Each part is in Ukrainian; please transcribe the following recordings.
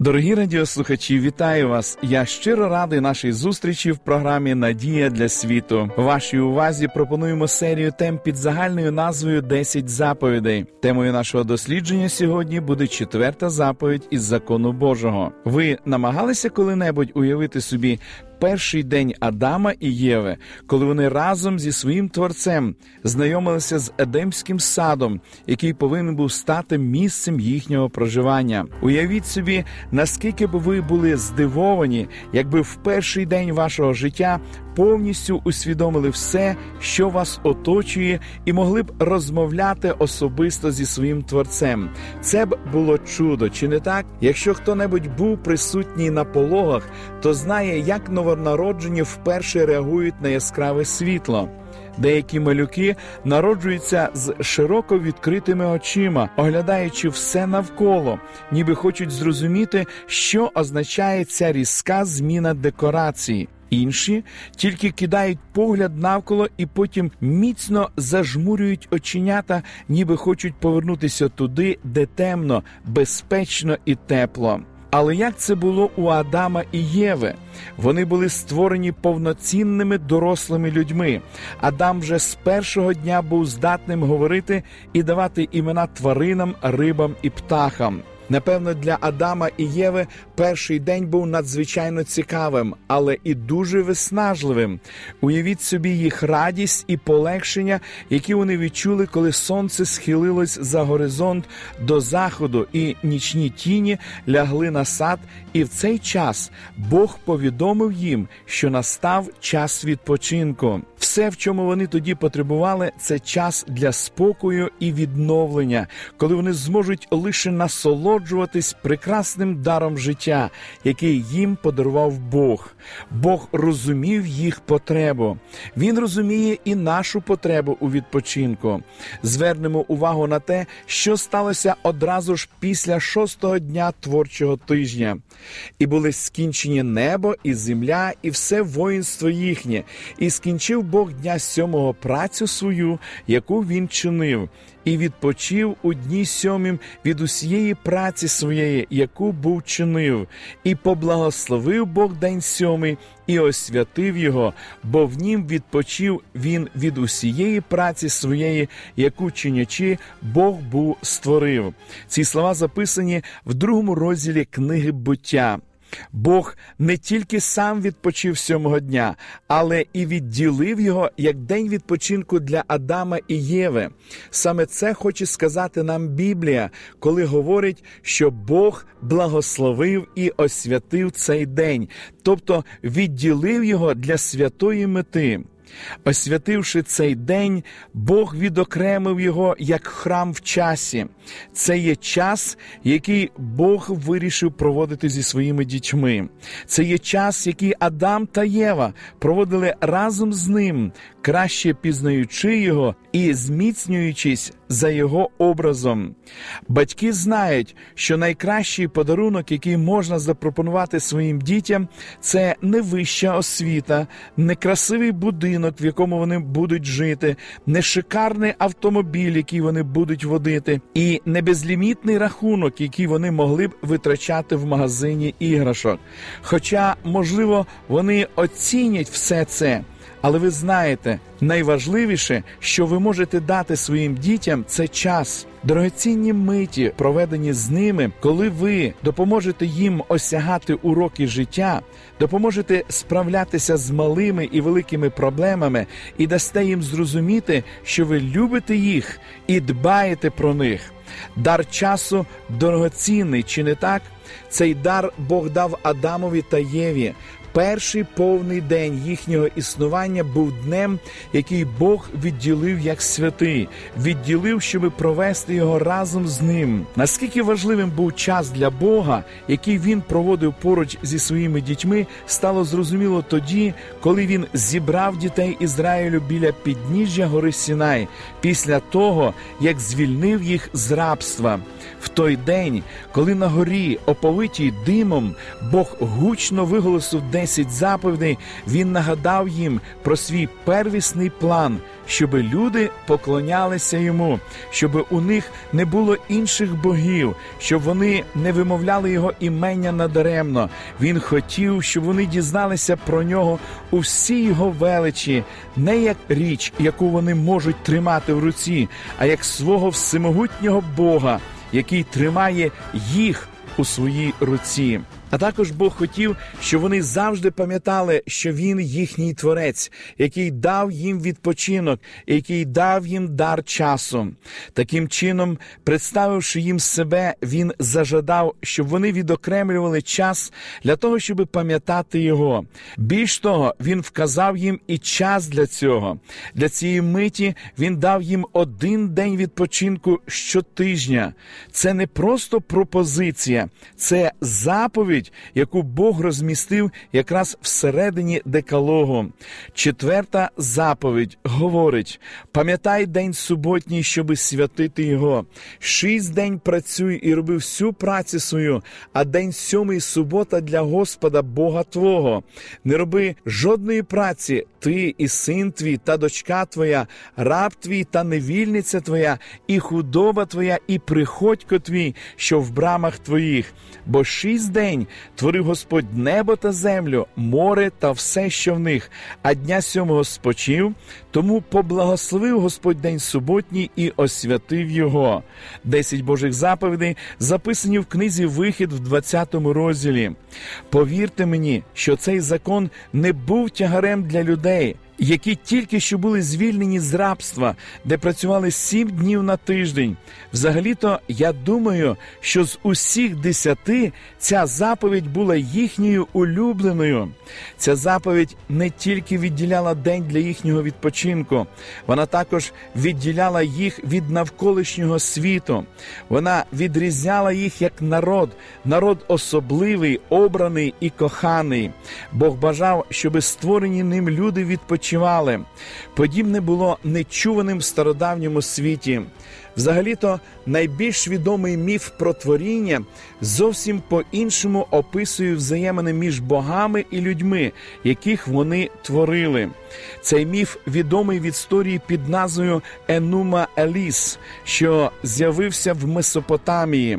Дорогі радіослухачі, вітаю вас! Я щиро радий нашій зустрічі в програмі Надія для світу. Вашій увазі пропонуємо серію тем під загальною назвою «10 заповідей. Темою нашого дослідження сьогодні буде четверта заповідь із закону Божого. Ви намагалися коли-небудь уявити собі перший день Адама і Єви, коли вони разом зі своїм творцем знайомилися з Едемським садом, який повинен був стати місцем їхнього проживання. Уявіть собі, наскільки б ви були здивовані, якби в перший день вашого життя повністю усвідомили все, що вас оточує, і могли б розмовляти особисто зі своїм творцем. Це б було чудо, чи не так? Якщо хто-небудь був присутній на пологах, то знає, як новонароджені вперше реагують на яскраве світло. Деякі малюки народжуються з широко відкритими очима, оглядаючи все навколо, ніби хочуть зрозуміти, що означає ця різка зміна декорації. Інші тільки кидають погляд навколо і потім міцно зажмурюють оченята, ніби хочуть повернутися туди, де темно, безпечно і тепло. Але як це було у Адама і Єви? Вони були створені повноцінними дорослими людьми. Адам вже з першого дня був здатним говорити і давати імена тваринам, рибам і птахам. Напевно, для Адама і Єви перший день був надзвичайно цікавим, але і дуже виснажливим. Уявіть собі їх радість і полегшення, які вони відчули, коли сонце схилилось за горизонт до заходу, і нічні тіні лягли на сад. І в цей час Бог повідомив їм, що настав час відпочинку. Все, в чому вони тоді потребували, це час для спокою і відновлення, коли вони зможуть лише насолоджуватись прекрасним даром життя, який їм подарував Бог. Бог розумів їх потребу. Він розуміє і нашу потребу у відпочинку. Звернемо увагу на те, що сталося одразу ж після шостого дня творчого тижня. І були скінчені небо і земля, і все воїнство їхнє, і скінчив Бог дня сьомого працю свою, яку він чинив, і відпочив у дні сьомім від усієї праці своєї, яку був чинив, і поблагословив Бог день сьомий і освятив його, бо в нім відпочив він від усієї праці своєї, яку чинячи Бог був створив. Ці слова записані в другому розділі книги буття. Бог не тільки сам відпочив сьомого дня, але і відділив його як день відпочинку для Адама і Єви. Саме це хоче сказати нам Біблія, коли говорить, що Бог благословив і освятив цей день, тобто відділив його для святої мети. Освятивши цей день, Бог відокремив його як храм в часі. Це є час, який Бог вирішив проводити зі своїми дітьми. Це є час, який Адам та Єва проводили разом з ним, краще пізнаючи його і зміцнюючись за його образом. Батьки знають, що найкращий подарунок, який можна запропонувати своїм дітям, це не вища освіта, не красивий будинок, в якому вони будуть жити, не шикарний автомобіль, який вони будуть водити, і не безлімітний рахунок, який вони могли б витрачати в магазині іграшок. Хоча, можливо, вони оцінять все це. Але ви знаєте, найважливіше, що ви можете дати своїм дітям, це час. Дорогоцінні миті, проведені з ними, коли ви допоможете їм осягати уроки життя, допоможете справлятися з малими і великими проблемами і дасте їм зрозуміти, що ви любите їх і дбаєте про них. Дар часу дорогоцінний, чи не так? Цей дар Бог дав Адамові та Єві, Перший повний день їхнього існування був днем, який Бог відділив як святий, відділив, щоб провести його разом з ним. Наскільки важливим був час для Бога, який він проводив поруч зі своїми дітьми, стало зрозуміло тоді, коли він зібрав дітей Ізраїлю біля підніжжя гори Сінай, після того як звільнив їх з рабства. В той день, коли на горі, оповитій димом, Бог гучно виголосив десять заповідей, він нагадав їм про свій первісний план, щоб люди поклонялися йому, щоб у них не було інших богів, щоб вони не вимовляли його імення надаремно. Він хотів, щоб вони дізналися про нього у всій його величі, не як річ, яку вони можуть тримати в руці, а як свого всемогутнього Бога який тримає їх у своїй руці. А також Бог хотів, щоб вони завжди пам'ятали, що він їхній творець, який дав їм відпочинок, який дав їм дар часу. Таким чином, представивши їм себе, він зажадав, щоб вони відокремлювали час для того, щоб пам'ятати його. Більш того, він вказав їм і час для цього. Для цієї миті він дав їм один день відпочинку щотижня. Це не просто пропозиція, це заповідь заповідь, яку Бог розмістив якраз всередині декалогу. Четверта заповідь говорить: пам'ятай день суботній, щоби святити його. Шість день працюй і роби всю працю свою, а день сьомий субота для Господа Бога Твого. Не роби жодної праці, ти і син твій та дочка твоя, раб твій та невільниця твоя, і худоба твоя, і приходько твій, що в брамах твоїх. Бо шість день творив Господь небо та землю, море та все, що в них, а дня сьомого спочив, тому поблагословив Господь день суботній і освятив його. Десять Божих заповідей записані в книзі Вихід в 20 розділі. Повірте мені, що цей закон не був тягарем для людей які тільки що були звільнені з рабства, де працювали сім днів на тиждень. Взагалі-то я думаю, що з усіх десяти ця заповідь була їхньою улюбленою. Ця заповідь не тільки відділяла день для їхнього відпочинку, вона також відділяла їх від навколишнього світу. Вона відрізняла їх як народ, народ особливий, обраний і коханий. Бог бажав, щоби створені ним люди відпочинали відпочивали. Подібне було нечуваним в стародавньому світі. Взагалі-то найбільш відомий міф про творіння зовсім по-іншому описує взаємини між богами і людьми, яких вони творили. Цей міф відомий в історії під назвою Енума Еліс, що з'явився в Месопотамії.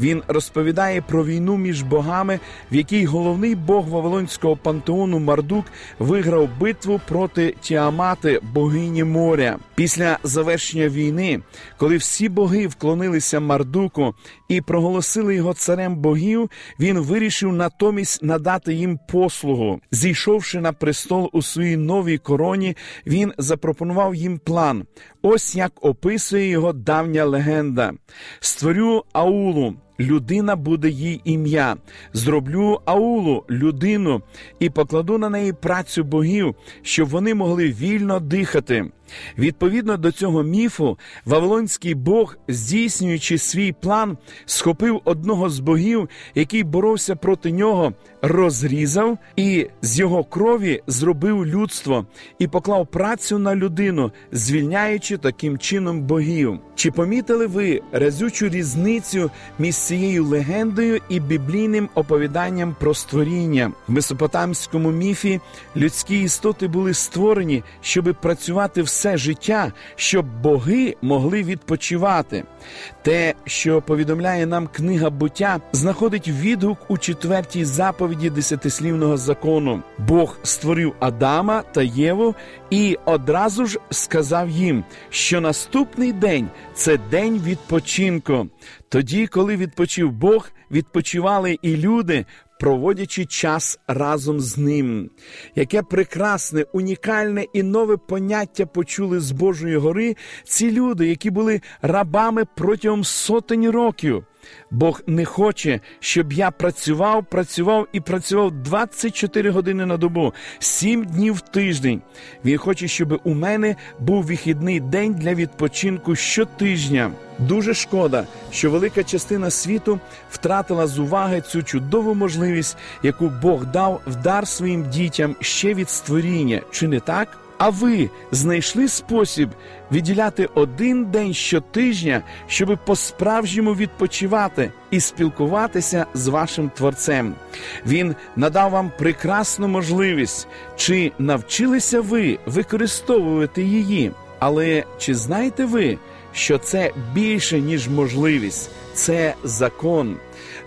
Він розповідає про війну між богами, в якій головний бог Вавилонського пантеону Мардук виграв битву проти Тіамати, богині моря. Після завершення війни, коли всі боги вклонилися Мардуку і проголосили його царем богів, він вирішив натомість надати їм послугу. Зійшовши на престол у своїй новій короні, він запропонував їм план. Ось як описує його давня легенда: створю аулу. Людина буде їй ім'я, зроблю аулу, людину, і покладу на неї працю богів, щоб вони могли вільно дихати. Відповідно до цього міфу, Вавилонський Бог, здійснюючи свій план, схопив одного з богів, який боровся проти нього, розрізав і з його крові зробив людство і поклав працю на людину, звільняючи таким чином богів. Чи помітили ви разючу різницю між цією легендою і біблійним оповіданням про створіння в месопотамському міфі? Людські істоти були створені, щоб працювати в все життя, щоб боги могли відпочивати. Те, що повідомляє нам книга буття, знаходить відгук у четвертій заповіді десятислівного закону. Бог створив Адама та Єву і одразу ж сказав їм, що наступний день це день відпочинку. Тоді, коли відпочив Бог, відпочивали і люди, проводячи час разом з ним. Яке прекрасне, унікальне і нове поняття почули з Божої гори ці люди, які були рабами протягом сотень років. Бог не хоче, щоб я працював, працював і працював 24 години на добу, 7 днів в тиждень. Він хоче, щоб у мене був вихідний день для відпочинку щотижня. Дуже шкода, що велика частина світу втратила з уваги цю чудову можливість, яку Бог дав в дар своїм дітям ще від створіння, чи не так? А ви знайшли спосіб відділяти один день щотижня, щоб по-справжньому відпочивати і спілкуватися з вашим творцем. Він надав вам прекрасну можливість, чи навчилися ви використовувати її? Але чи знаєте ви, що це більше ніж можливість, це закон?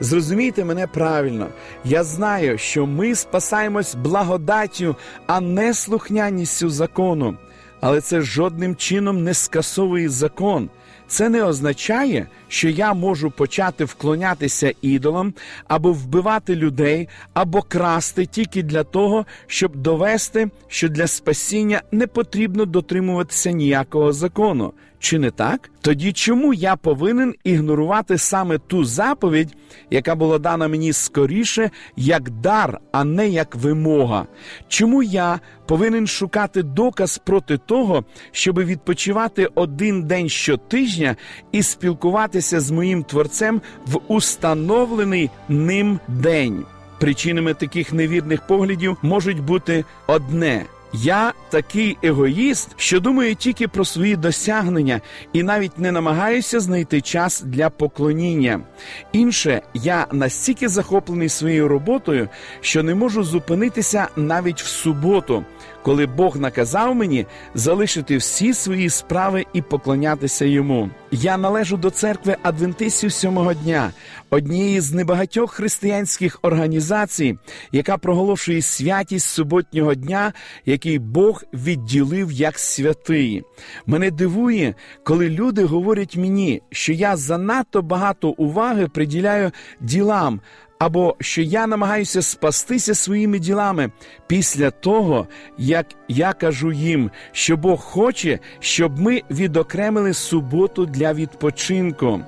Зрозумійте мене правильно, я знаю, що ми спасаємось благодаттю, а не слухняністю закону. Але це жодним чином не скасовує закон. Це не означає, що я можу почати вклонятися ідолам або вбивати людей, або красти тільки для того, щоб довести, що для спасіння не потрібно дотримуватися ніякого закону. Чи не так? Тоді чому я повинен ігнорувати саме ту заповідь, яка була дана мені скоріше як дар, а не як вимога? Чому я повинен шукати доказ проти того, щоб відпочивати один день щотижня і спілкуватися з моїм творцем в установлений ним день? Причинами таких невірних поглядів можуть бути одне. Я такий егоїст, що думаю тільки про свої досягнення і навіть не намагаюся знайти час для поклоніння. Інше, я настільки захоплений своєю роботою, що не можу зупинитися навіть в суботу, коли Бог наказав мені залишити всі свої справи і поклонятися йому. Я належу до церкви Адвентистів сьомого дня, однієї з небагатьох християнських організацій, яка проголошує святість суботнього дня, який Бог відділив як святий. Мене дивує, коли люди говорять мені, що я занадто багато уваги приділяю ділам або що я намагаюся спастися своїми ділами після того, як я кажу їм, що Бог хоче, щоб ми відокремили суботу для відпочинку.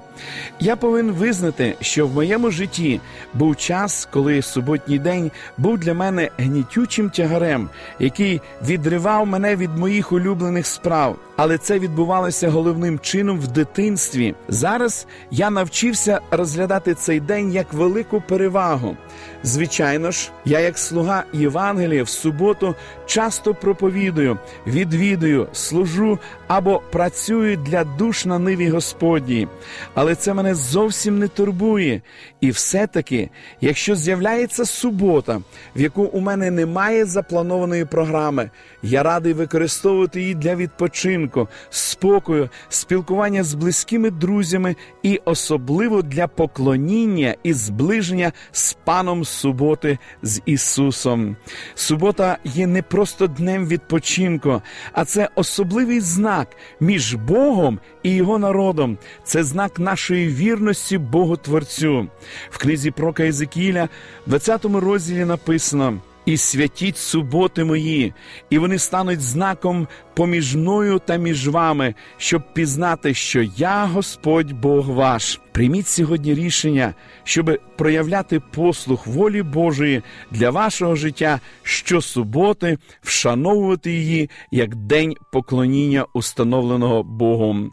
Я повинен визнати, що в моєму житті був час, коли суботній день був для мене гнітючим тягарем, який відривав мене від моїх улюблених справ. Але це відбувалося головним чином в дитинстві. Зараз я навчився розглядати цей день як велику перевагу. Звичайно ж, я, як слуга Євангелія, в суботу часто проповідую, відвідую, служу або працюю для душ на ниві Господній. Але це мене зовсім не турбує. І все-таки, якщо з'являється субота, в яку у мене немає запланованої програми, я радий використовувати її для відпочинку, спокою, спілкування з близькими друзями і особливо для поклоніння і зближення з паном суботи з Ісусом. Субота є не просто днем відпочинку, а це особливий знак між Богом і Його народом. Це знак нашої вірності Богу Творцю. В книзі Прока Єзекіля, 20 розділі написано. І святіть суботи мої, і вони стануть знаком поміж мною та між вами, щоб пізнати, що я Господь Бог ваш. Прийміть сьогодні рішення, щоб проявляти послух волі Божої для вашого життя щосуботи, вшановувати її як день поклоніння, установленого Богом.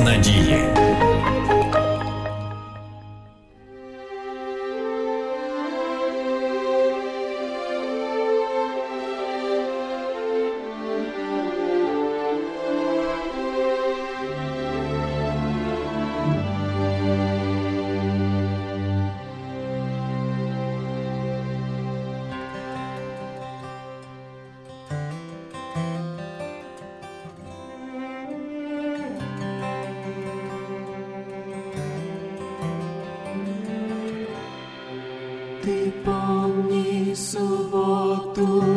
Надії.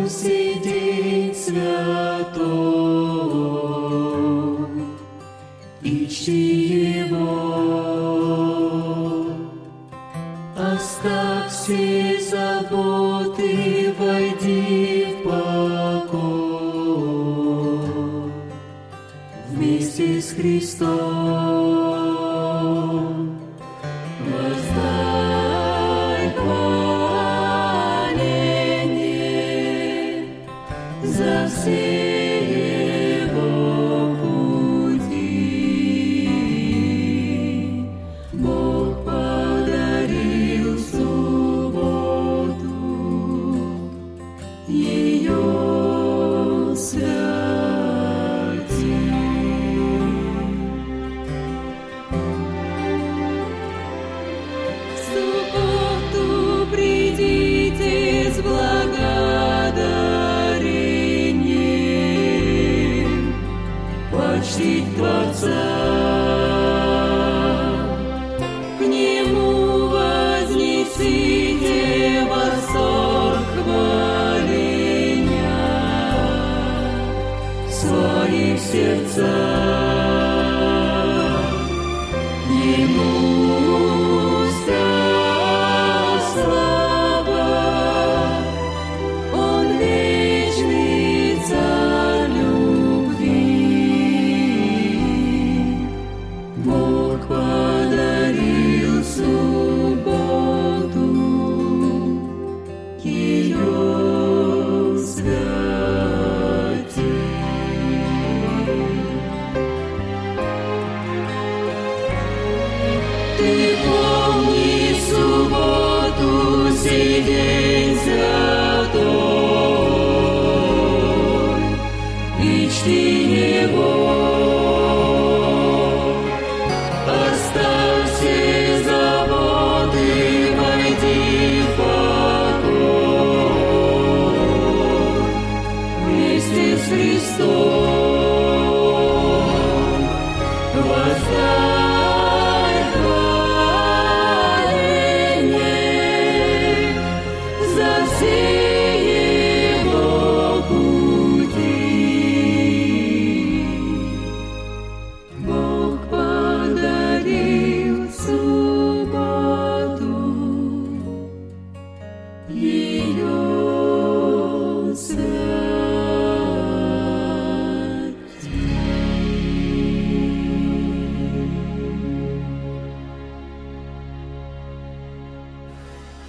Сей день святой, вместе